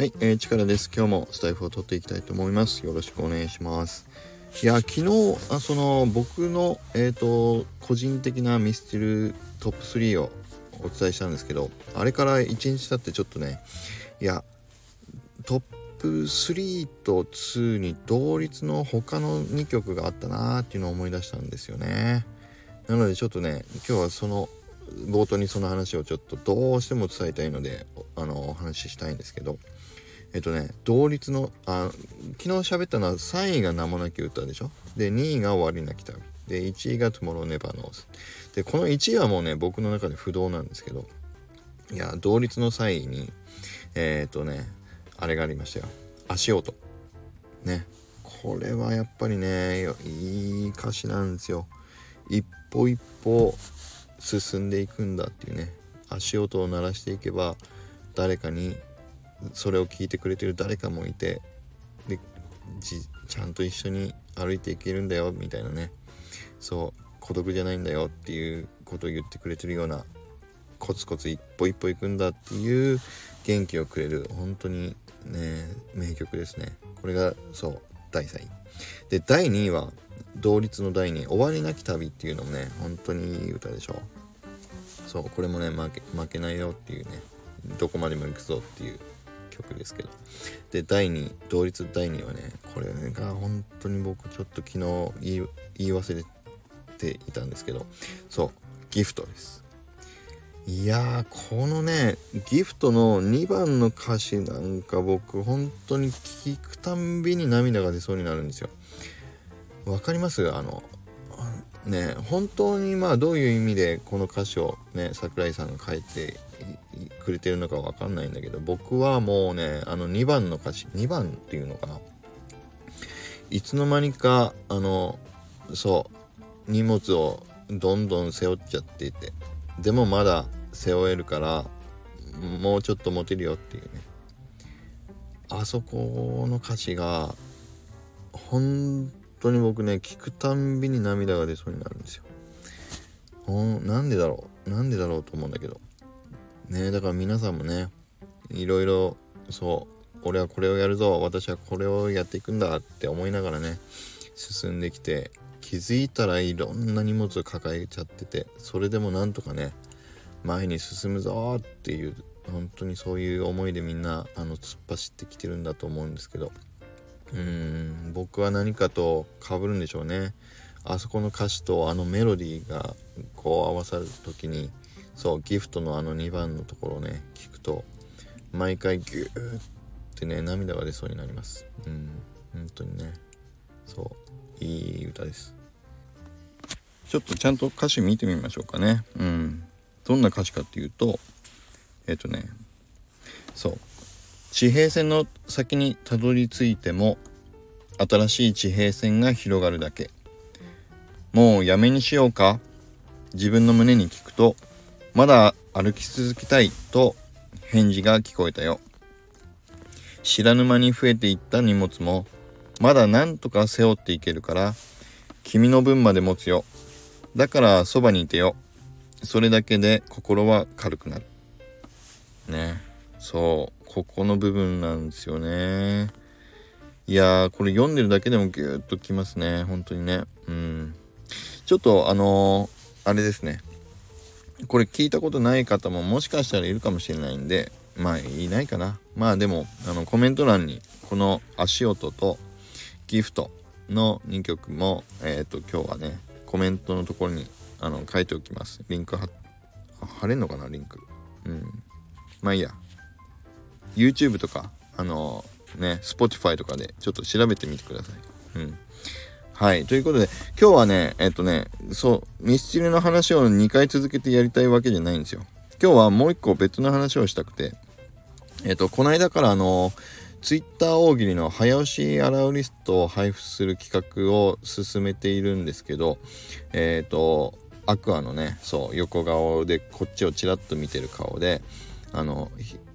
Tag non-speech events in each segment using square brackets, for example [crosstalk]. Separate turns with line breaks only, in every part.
はい、えー、力です。今日もスタイフを取っていきたいと思います。よろしくお願いします。いや、昨日、あその、僕の、えっ、と、個人的なミスチルトップ3をお伝えしたんですけど、あれから1日経ってちょっとね、いや、トップ3と2に同率の他の2曲があったなーっていうのを思い出したんですよね。なのでちょっとね、今日はその冒頭にその話をちょっとどうしても伝えたいのであのお話ししたいんですけどえっとね同率のあ昨日喋ったのは3位が名もなき歌でしょ？で2位が終わりなき旅。で1位が Tomorrow Never Knows でこの1位はもうね僕の中で不動なんですけどいや同率の3位にえー、っとねあれがありましたよ。足音。ね。これはやっぱりねいい歌詞なんですよ。一歩一歩進んでいくんだっていうね。足音を鳴らしていけば誰かにそれを聞いてくれてる誰かもいてでちゃんと一緒に歩いていけるんだよみたいなね。そう孤独じゃないんだよっていうことを言ってくれてるようなコツコツ一歩一歩行くんだっていう元気をくれる本当にね名曲ですね。これがそう第3位で第2位は同率の第2位「終わりなき旅」っていうのもね本当にいい歌でしょ。そうこれもね負け負けないよっていうねどこまでも行くぞっていう曲ですけど。で第2同率第2はねこれが本当に僕ちょっと昨日言い言い忘れていたんですけど。そうギフトです。いやこのねギフトの2番の歌詞なんか僕本当に聞くたんびに涙が出そうになるんですよ。わかります？あのね本当にまあどういう意味でこの歌詞をね桜井さんが書いてくれてるのかわかんないんだけど僕はもうねあの2番の歌詞2番っていうのかな。いつの間にかあのそう荷物をどんどん背負っちゃっていてでもまだ背負えるからもうちょっと持てるよっていうね。あそこの歌詞が本当に僕ね聞くたんびに涙が出そうになるんですよ。なんでだろうなんでだろうと思うんだけど。ねだから皆さんもねいろいろそう俺はこれをやるぞ私はこれをやっていくんだって思いながらね進んできて気づいたらいろんな荷物を抱えちゃっててそれでもなんとかね前に進むぞっていう本当にそういう思いでみんなあの突っ走ってきてるんだと思うんですけどうーん僕は何かと被るんでしょうね。あそこの歌詞とあのメロディーがこう合わさる時にそうギフトのあの2番のところをね聞くと毎回ギューってね涙が出そうになります。うん本当にね。そういい歌です。ちょっとちゃんと歌詞見てみましょうかね。うん。どんな歌詞かっていうとえっ、とねそう。地平線の先にたどり着いても新しい地平線が広がるだけ。もうやめにしようか？自分の胸に聞くとまだ歩き続けたいと返事が聞こえたよ。知らぬ間に増えていった荷物もまだなんとか背負っていけるから君の分まで持つよ。だからそばにいてよ。それだけで心は軽くなる。ね。そう。ここの部分なんですよね。いやーこれ読んでるだけでもギューッときますね。本当にね。うん。ちょっとあのー、あれですね。これ聞いたことない方ももしかしたらいるかもしれないんでまあいないかな。まあでもあのコメント欄にこの足音とギフトの2曲もえっ、ー、と今日はねコメントのところにあの書いておきます。リンク貼貼れんのかなリンク。うん。まあいいや。YouTube とかあの、ね Spotify とかでちょっと調べてみてください。うん。はい。ということで、今日はね、えっとね、そう、ミスチルの話を2回続けてやりたいわけじゃないんですよ。今日はもう一個別の話をしたくて、えっと、この間からあの、ツイッター大喜利の早押しアラウリストを配布する企画を進めているんですけど、えっ、と、アクアのね、そう、横顔でこっちをちらっと見てる顔で、あの、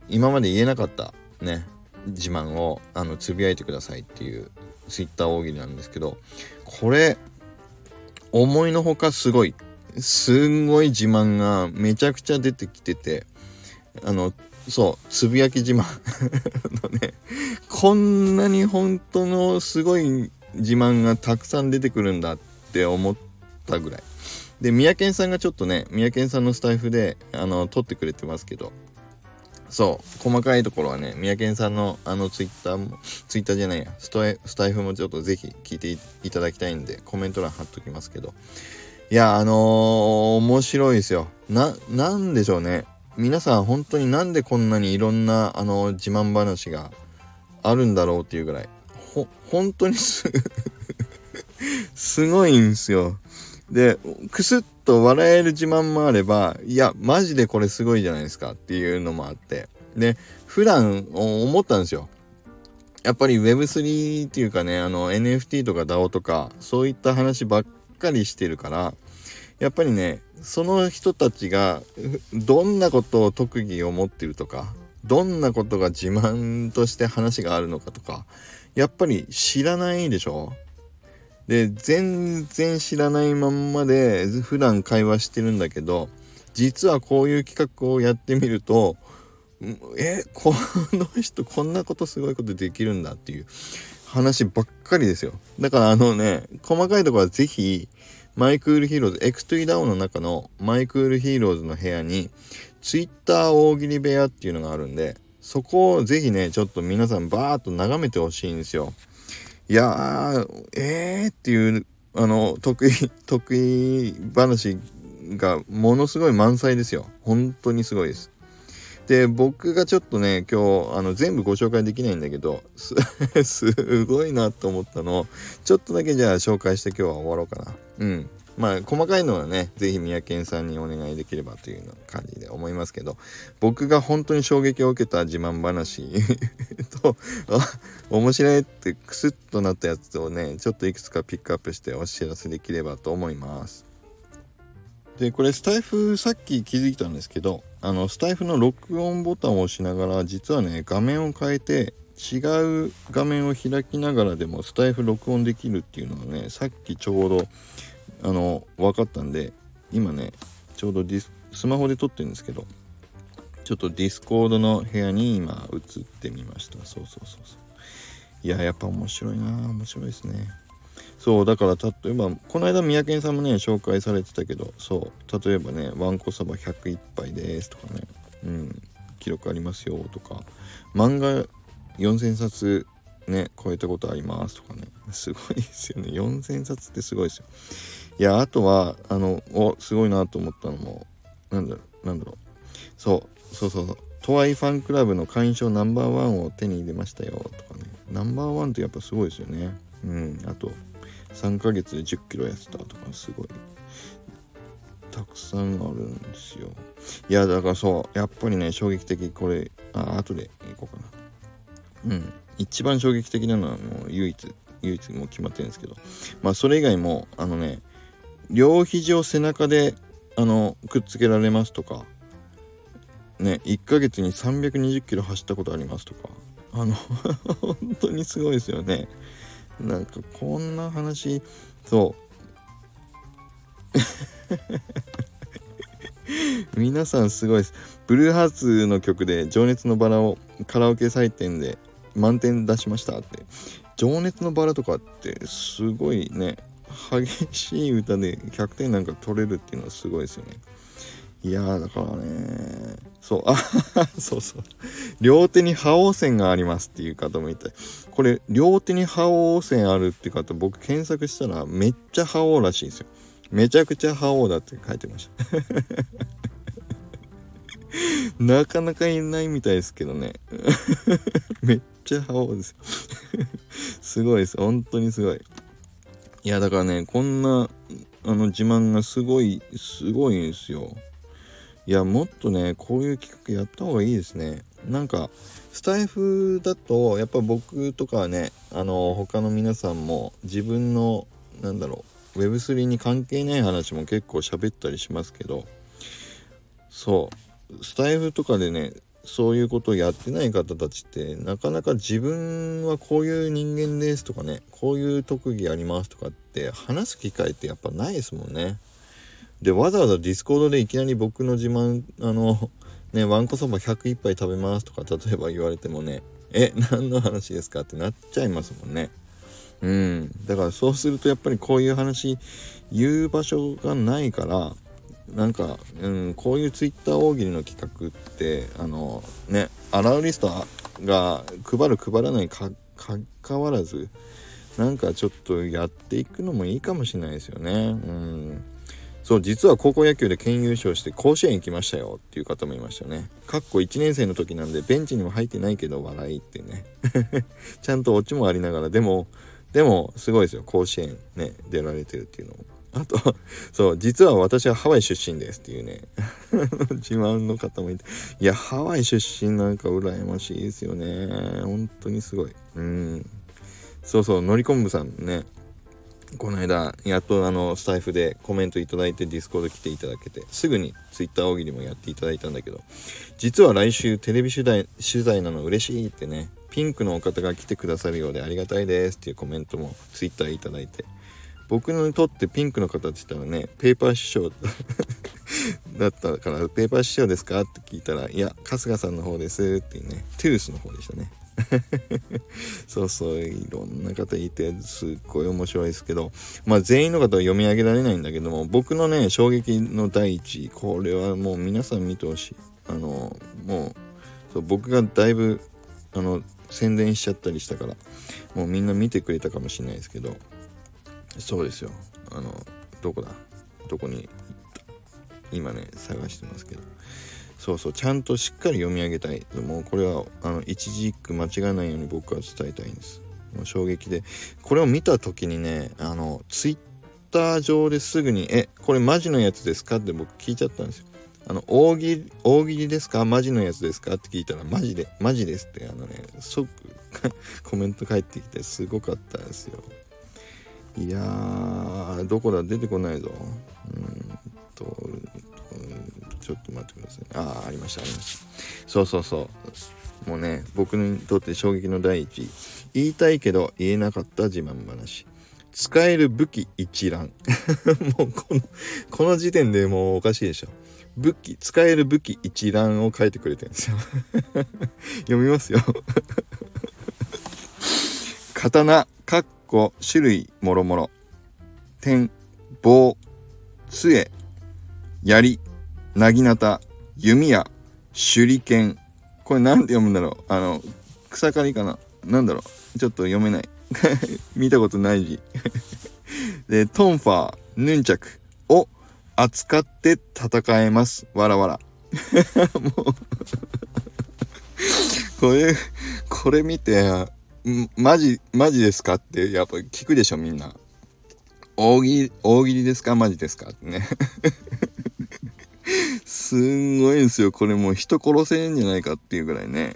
今まで言えなかったね、自慢をあのつぶやいてくださいっていうツイッター大喜利なんですけどこれ思いのほかすごいすんごい自慢がめちゃくちゃ出てきててあのそうつぶやき自慢。[laughs] のねこんなに本当のすごい自慢がたくさん出てくるんだって思ったぐらい。で三宅さんがちょっとね三宅さんのスタイフであの撮ってくれてますけどそう細かいところはね三宅さんのあのツイッターもツイッターじゃないやストエスタイフもちょっとぜひ聞いていただきたいんでコメント欄貼っときますけど。いやあのー、面白いですよ。ななんでしょうね。皆さん本当になんでこんなにいろんなあの自慢話があるんだろうっていうぐらい。ほ本当にす [laughs] すごいんですよ。でクスッと笑える自慢もあればいやマジでこれすごいじゃないですかっていうのもあって。で普段思ったんですよ。やっぱり Web3 っていうかねあの NFT とか DAO とかそういった話ばっかりしてるからやっぱりねその人たちがどんなことを特技を持ってるとかどんなことが自慢として話があるのかとかやっぱり知らないでしょ。で全然知らないまんまで普段会話してるんだけど実はこういう企画をやってみるとえこの人こんなことすごいことできるんだっていう話ばっかりですよ。だからあのね細かいところは是非マイクールヒーローズ X3 ダウンの中のマイクールヒーローズの部屋に Twitter 大喜利部屋っていうのがあるんでそこを是非ねちょっと皆さんバーッと眺めてほしいんですよ。いやー、えーっていう、あの、得意、[laughs] 得意話がものすごい満載ですよ。本当にすごいです。で、僕がちょっとね、今日、あの、全部ご紹介できないんだけど、す、[laughs] すごいなと思ったのを、ちょっとだけじゃあ紹介して今日は終わろうかな。うん。まあ細かいのはね是非三宅さんにお願いできればというような感じで思いますけど僕が本当に衝撃を受けた自慢話 [laughs] と面白いってクスッとなったやつをねちょっといくつかピックアップしてお知らせできればと思います。でこれスタイフさっき気づいたんですけどあのスタイフの録音ボタンを押しながら実はね画面を変えて違う画面を開きながらでもスタイフ録音できるっていうのがねさっきちょうどあの分かったんで今ねちょうどディススマホで撮ってるんですけどちょっとディスコードの部屋に今移ってみました。そうそうそうそう。いややっぱ面白いな。面白いですね。そうだから例えばこの間三宅さんもね紹介されてたけどそう例えばねわんこそば101杯ですとかね。うん記録ありますよとか。漫画4000冊ね超えたことありますとかね。すごいですよね。4000冊ってすごいですよ。いやあとはあのおすごいなと思ったのもなんだろうなんだろう。そうそうそうそう。とワイファンクラブの会員証ナンバーワンを手に入れましたよとかね。ナンバーワンってやっぱすごいですよね。うんあと3ヶ月で1 0キロ痩せたとかすごい。たくさんあるんですよ。いやだからそうやっぱりね衝撃的。これあ後でいこうかな。うん一番衝撃的なのはもう唯一唯一もう決まってるんですけど。まあそれ以外もあのね両肘を背中であのくっつけられますとか。ね1ヶ月に320キロ走ったことありますとか。あの [laughs] 本当にすごいですよね。なんかこんな話。そう。[laughs] 皆さんすごいです。ブルーハーツの曲で「情熱のバラ」をカラオケ採点で満点出しましたって。情熱のバラとかってすごいね。激しい歌で100点なんか取れるっていうのはすごいですよね。いやだからねそうあ [laughs] そうそう。両手に覇王線がありますっていう方もいてこれ両手に覇王線あるって方僕検索したらめっちゃ覇王らしいんですよ。めちゃくちゃ覇王だって書いてました。[laughs] なかなかいないみたいですけどね。[laughs] めっちゃ覇王です。すごいです。本当にすごい。いやだからねこんなあの自慢がすごいすごいんですよ。いやもっとねこういう企画やった方がいいですね。なんかスタイフだとやっぱ僕とかはねあの他の皆さんも自分のなんだろう Web3 に関係ない話も結構喋ったりしますけどそうスタイフとかでねそういうことをやってない方たちってなかなか自分はこういう人間ですとかねこういう特技ありますとかって話す機会ってやっぱないですもんね。でわざわざディスコードでいきなり僕の自慢あのねわんこそば101杯食べますとか例えば言われてもねえ何の話ですかってなっちゃいますもんねうんだからそうするとやっぱりこういう話言う場所がないからなんか、うん、こういうツイッター大喜利の企画ってあのね allowlist が配る配らないかかわらずなんかちょっとやっていくのもいいかもしれないですよね。うんそう実は高校野球で県優勝して甲子園行きましたよっていう方もいましたね。かっこ1年生の時なんでベンチにも入ってないけど笑いってね [laughs] ちゃんとオチもありながらでもでもすごいですよ甲子園ね出られてるっていうのも。あと、そう、実は私はハワイ出身ですっていうね、[laughs] 自慢の方もいて、いや、ハワイ出身なんか羨ましいですよね。本当にすごい。うん。そうそう、のりこんぶさんね、この間、やっとあの、スタイフでコメントいただいて、ディスコード来ていただけて、すぐにツイッター大喜利もやっていただいたんだけど、実は来週テレビ取材取材なの嬉しいってね、ピンクのお方が来てくださるようでありがたいですっていうコメントもツイッターいただいて、僕にとってピンクの方って言ったらねペーパー師匠。[laughs] だったから「ペーパー師匠ですか?」って聞いたら「いや春日さんの方です」っていうね。トゥースの方でしたね。[laughs] そうそういろんな方いてすっごい面白いですけど。まあ全員の方は読み上げられないんだけども僕のね衝撃の第一これはもう皆さん見てほしい。あのもうそう僕がだいぶあの宣伝しちゃったりしたからもうみんな見てくれたかもしれないですけど。そうですよ。あのどこだ？どこに行った？今ね探してますけど。そうそうちゃんとしっかり読み上げたい。もうこれはあの一字一句間違わないように僕は伝えたいんです。もう衝撃で。これを見た時にねあのツイッター上ですぐに「えこれマジのやつですか?」って僕聞いちゃったんですよ。あの大喜利大喜利ですか？マジのやつですか？って聞いたらマジでマジですってあのね即 [laughs] コメント返ってきてすごかったですよ。いやー、どこだ出てこないぞ。うんと、ちょっと待ってください。ああ、ありました、ありました。そうそうそう。もうね、僕にとって衝撃の第一。言いたいけど言えなかった自慢話。使える武器一覧。[laughs] もうこの、この時点でもうおかしいでしょ。武器、使える武器一覧を書いてくれてるんですよ。[laughs] 読みますよ。[laughs] 刀、かっこ種類もろもろ点棒杖槍なぎなた弓矢手裏剣。これ何て読むんだろう？あの草刈りかな？何だろう？ちょっと読めない。[laughs] 見たことない字。[laughs] でトンファーヌンチャク。を扱って戦えます。わらわら。[laughs] もう。これこれ見てマジ、マジですかってやっぱ聞くでしょみんな。大喜利、大喜利ですか？マジですか？ってね。[laughs] すんごいんですよ。これもう人殺せんじゃないかっていうぐらいね。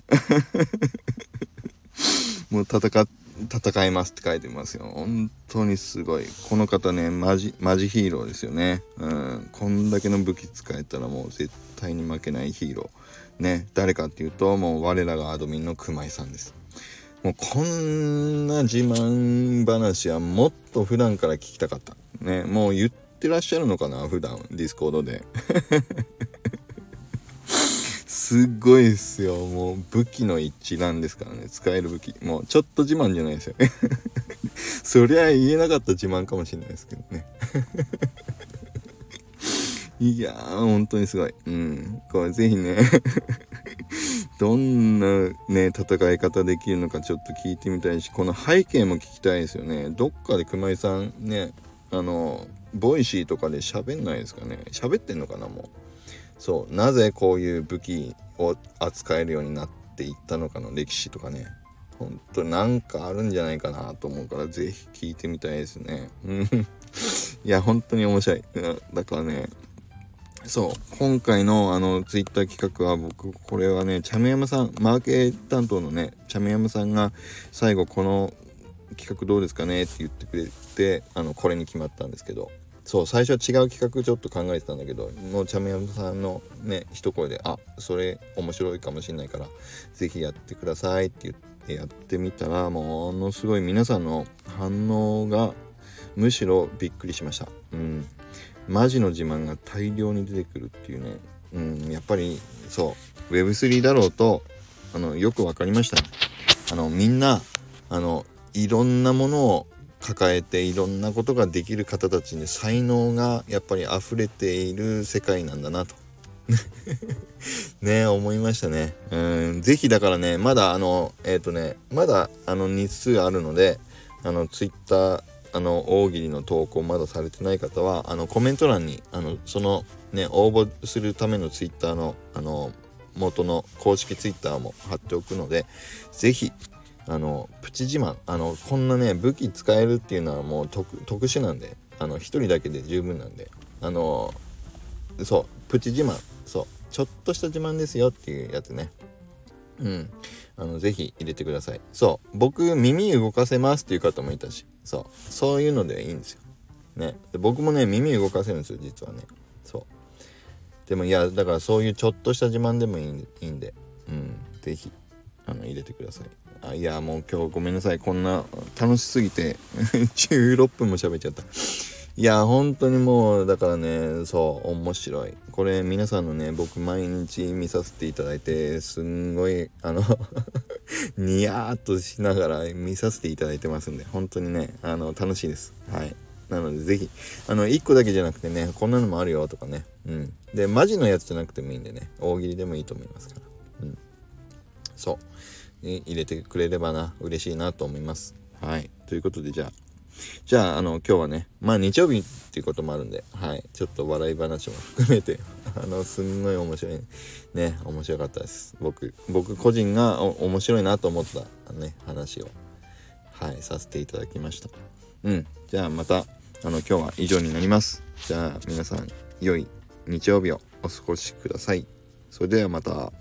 [laughs] もう戦、戦いますって書いてますよ。本当にすごい。この方ね、マジ、マジヒーローですよね。うん。こんだけの武器使えたらもう絶対に負けないヒーロー。ね。誰かっていうと、もう我らがアドミンの熊井さんです。もうこんな自慢話はもっと普段から聞きたかった。ね、もう言ってらっしゃるのかな普段、ディスコードで。[laughs] すっごいっすよ。もう武器の一覧ですからね。使える武器。もうちょっと自慢じゃないですよね。[laughs] そりゃ言えなかった自慢かもしれないですけどね。[laughs] いやー、本当にすごい。うん。これぜひねどんなね、戦い方できるのかちょっと聞いてみたいし、この背景も聞きたいですよね。どっかで熊井さんね、あの、ボイシーとかで喋んないですかね。喋ってんのかな、もう。そう、なぜこういう武器を扱えるようになっていったのかの歴史とかね。ほんとなんかあるんじゃないかなと思うから、是非聞いてみたいですね。うん。[laughs] いや、本当に面白い。だからね、そう、今回のあの、ツイッター企画は僕、これはね、チャメヤマさん、マーケ担当のね、チャメヤマさんが最後この企画どうですかねって言ってくれて、あの、これに決まったんですけど、そう、最初は違う企画ちょっと考えてたんだけど、もうチャメヤマさんのね、一声で、あ、それ面白いかもしれないから、是非やってくださいって言ってやってみたら、ものすごい皆さんの反応が、むしろびっくりしました。うん。マジの自慢が大量に出てくるっていうね。うん、やっぱりそう。Web3 だろうとあのよく分かりました、ね。あのみんなあのいろんなものを抱えていろんなことができる方たちに才能がやっぱり溢れている世界なんだなと。[laughs] ね思いましたね。うん是非だからねまだあのえっ、ー、とねまだあの日数あるのであのツイッターあの大喜利の投稿まだされてない方はあのコメント欄にあのそのね応募するためのツイッターのあの元の公式ツイッターも貼っておくので是非あのプチ自慢あのこんなね武器使えるっていうのはもう特殊なんであの1人だけで十分なんであのそうプチ自慢そうちょっとした自慢ですよっていうやつね。うん。あのぜひ入れてください。そう僕耳動かせますっていう方もいたし。そう。そういうのでいいんですよ。ね。で僕もね耳動かせるんですよ実はね。そう。でもいやだからそういうちょっとした自慢でもいいいいんで。うん。是非あの入れてください。あいやもう今日ごめんなさい。こんな楽しすぎて [laughs] 16分も喋っちゃった。いや本当にもうだからねそう面白い。これ皆さんのね僕毎日見させていただいてすんごいあの [laughs] ニヤーっとしながら見させていただいてますんで本当にねあの楽しいです。はい。なのでぜひあの1個だけじゃなくてねこんなのもあるよとかね。うん。でマジのやつじゃなくてもいいんでね大喜利でもいいと思いますから。うん。そう。入れてくれればな嬉しいなと思います。はい。ということでじゃあじゃあ、あの、今日はね、まあ日曜日っていうこともあるんで、はい、ちょっと笑い話も含めて、[laughs] あの、すんごい面白い、ね、面白かったです。僕、僕個人が面白いなと思ったね、話を、はい、させていただきました。うん、じゃあまた、あの、今日は以上になります。じゃあ、皆さん、良い日曜日をお過ごしください。それではまた。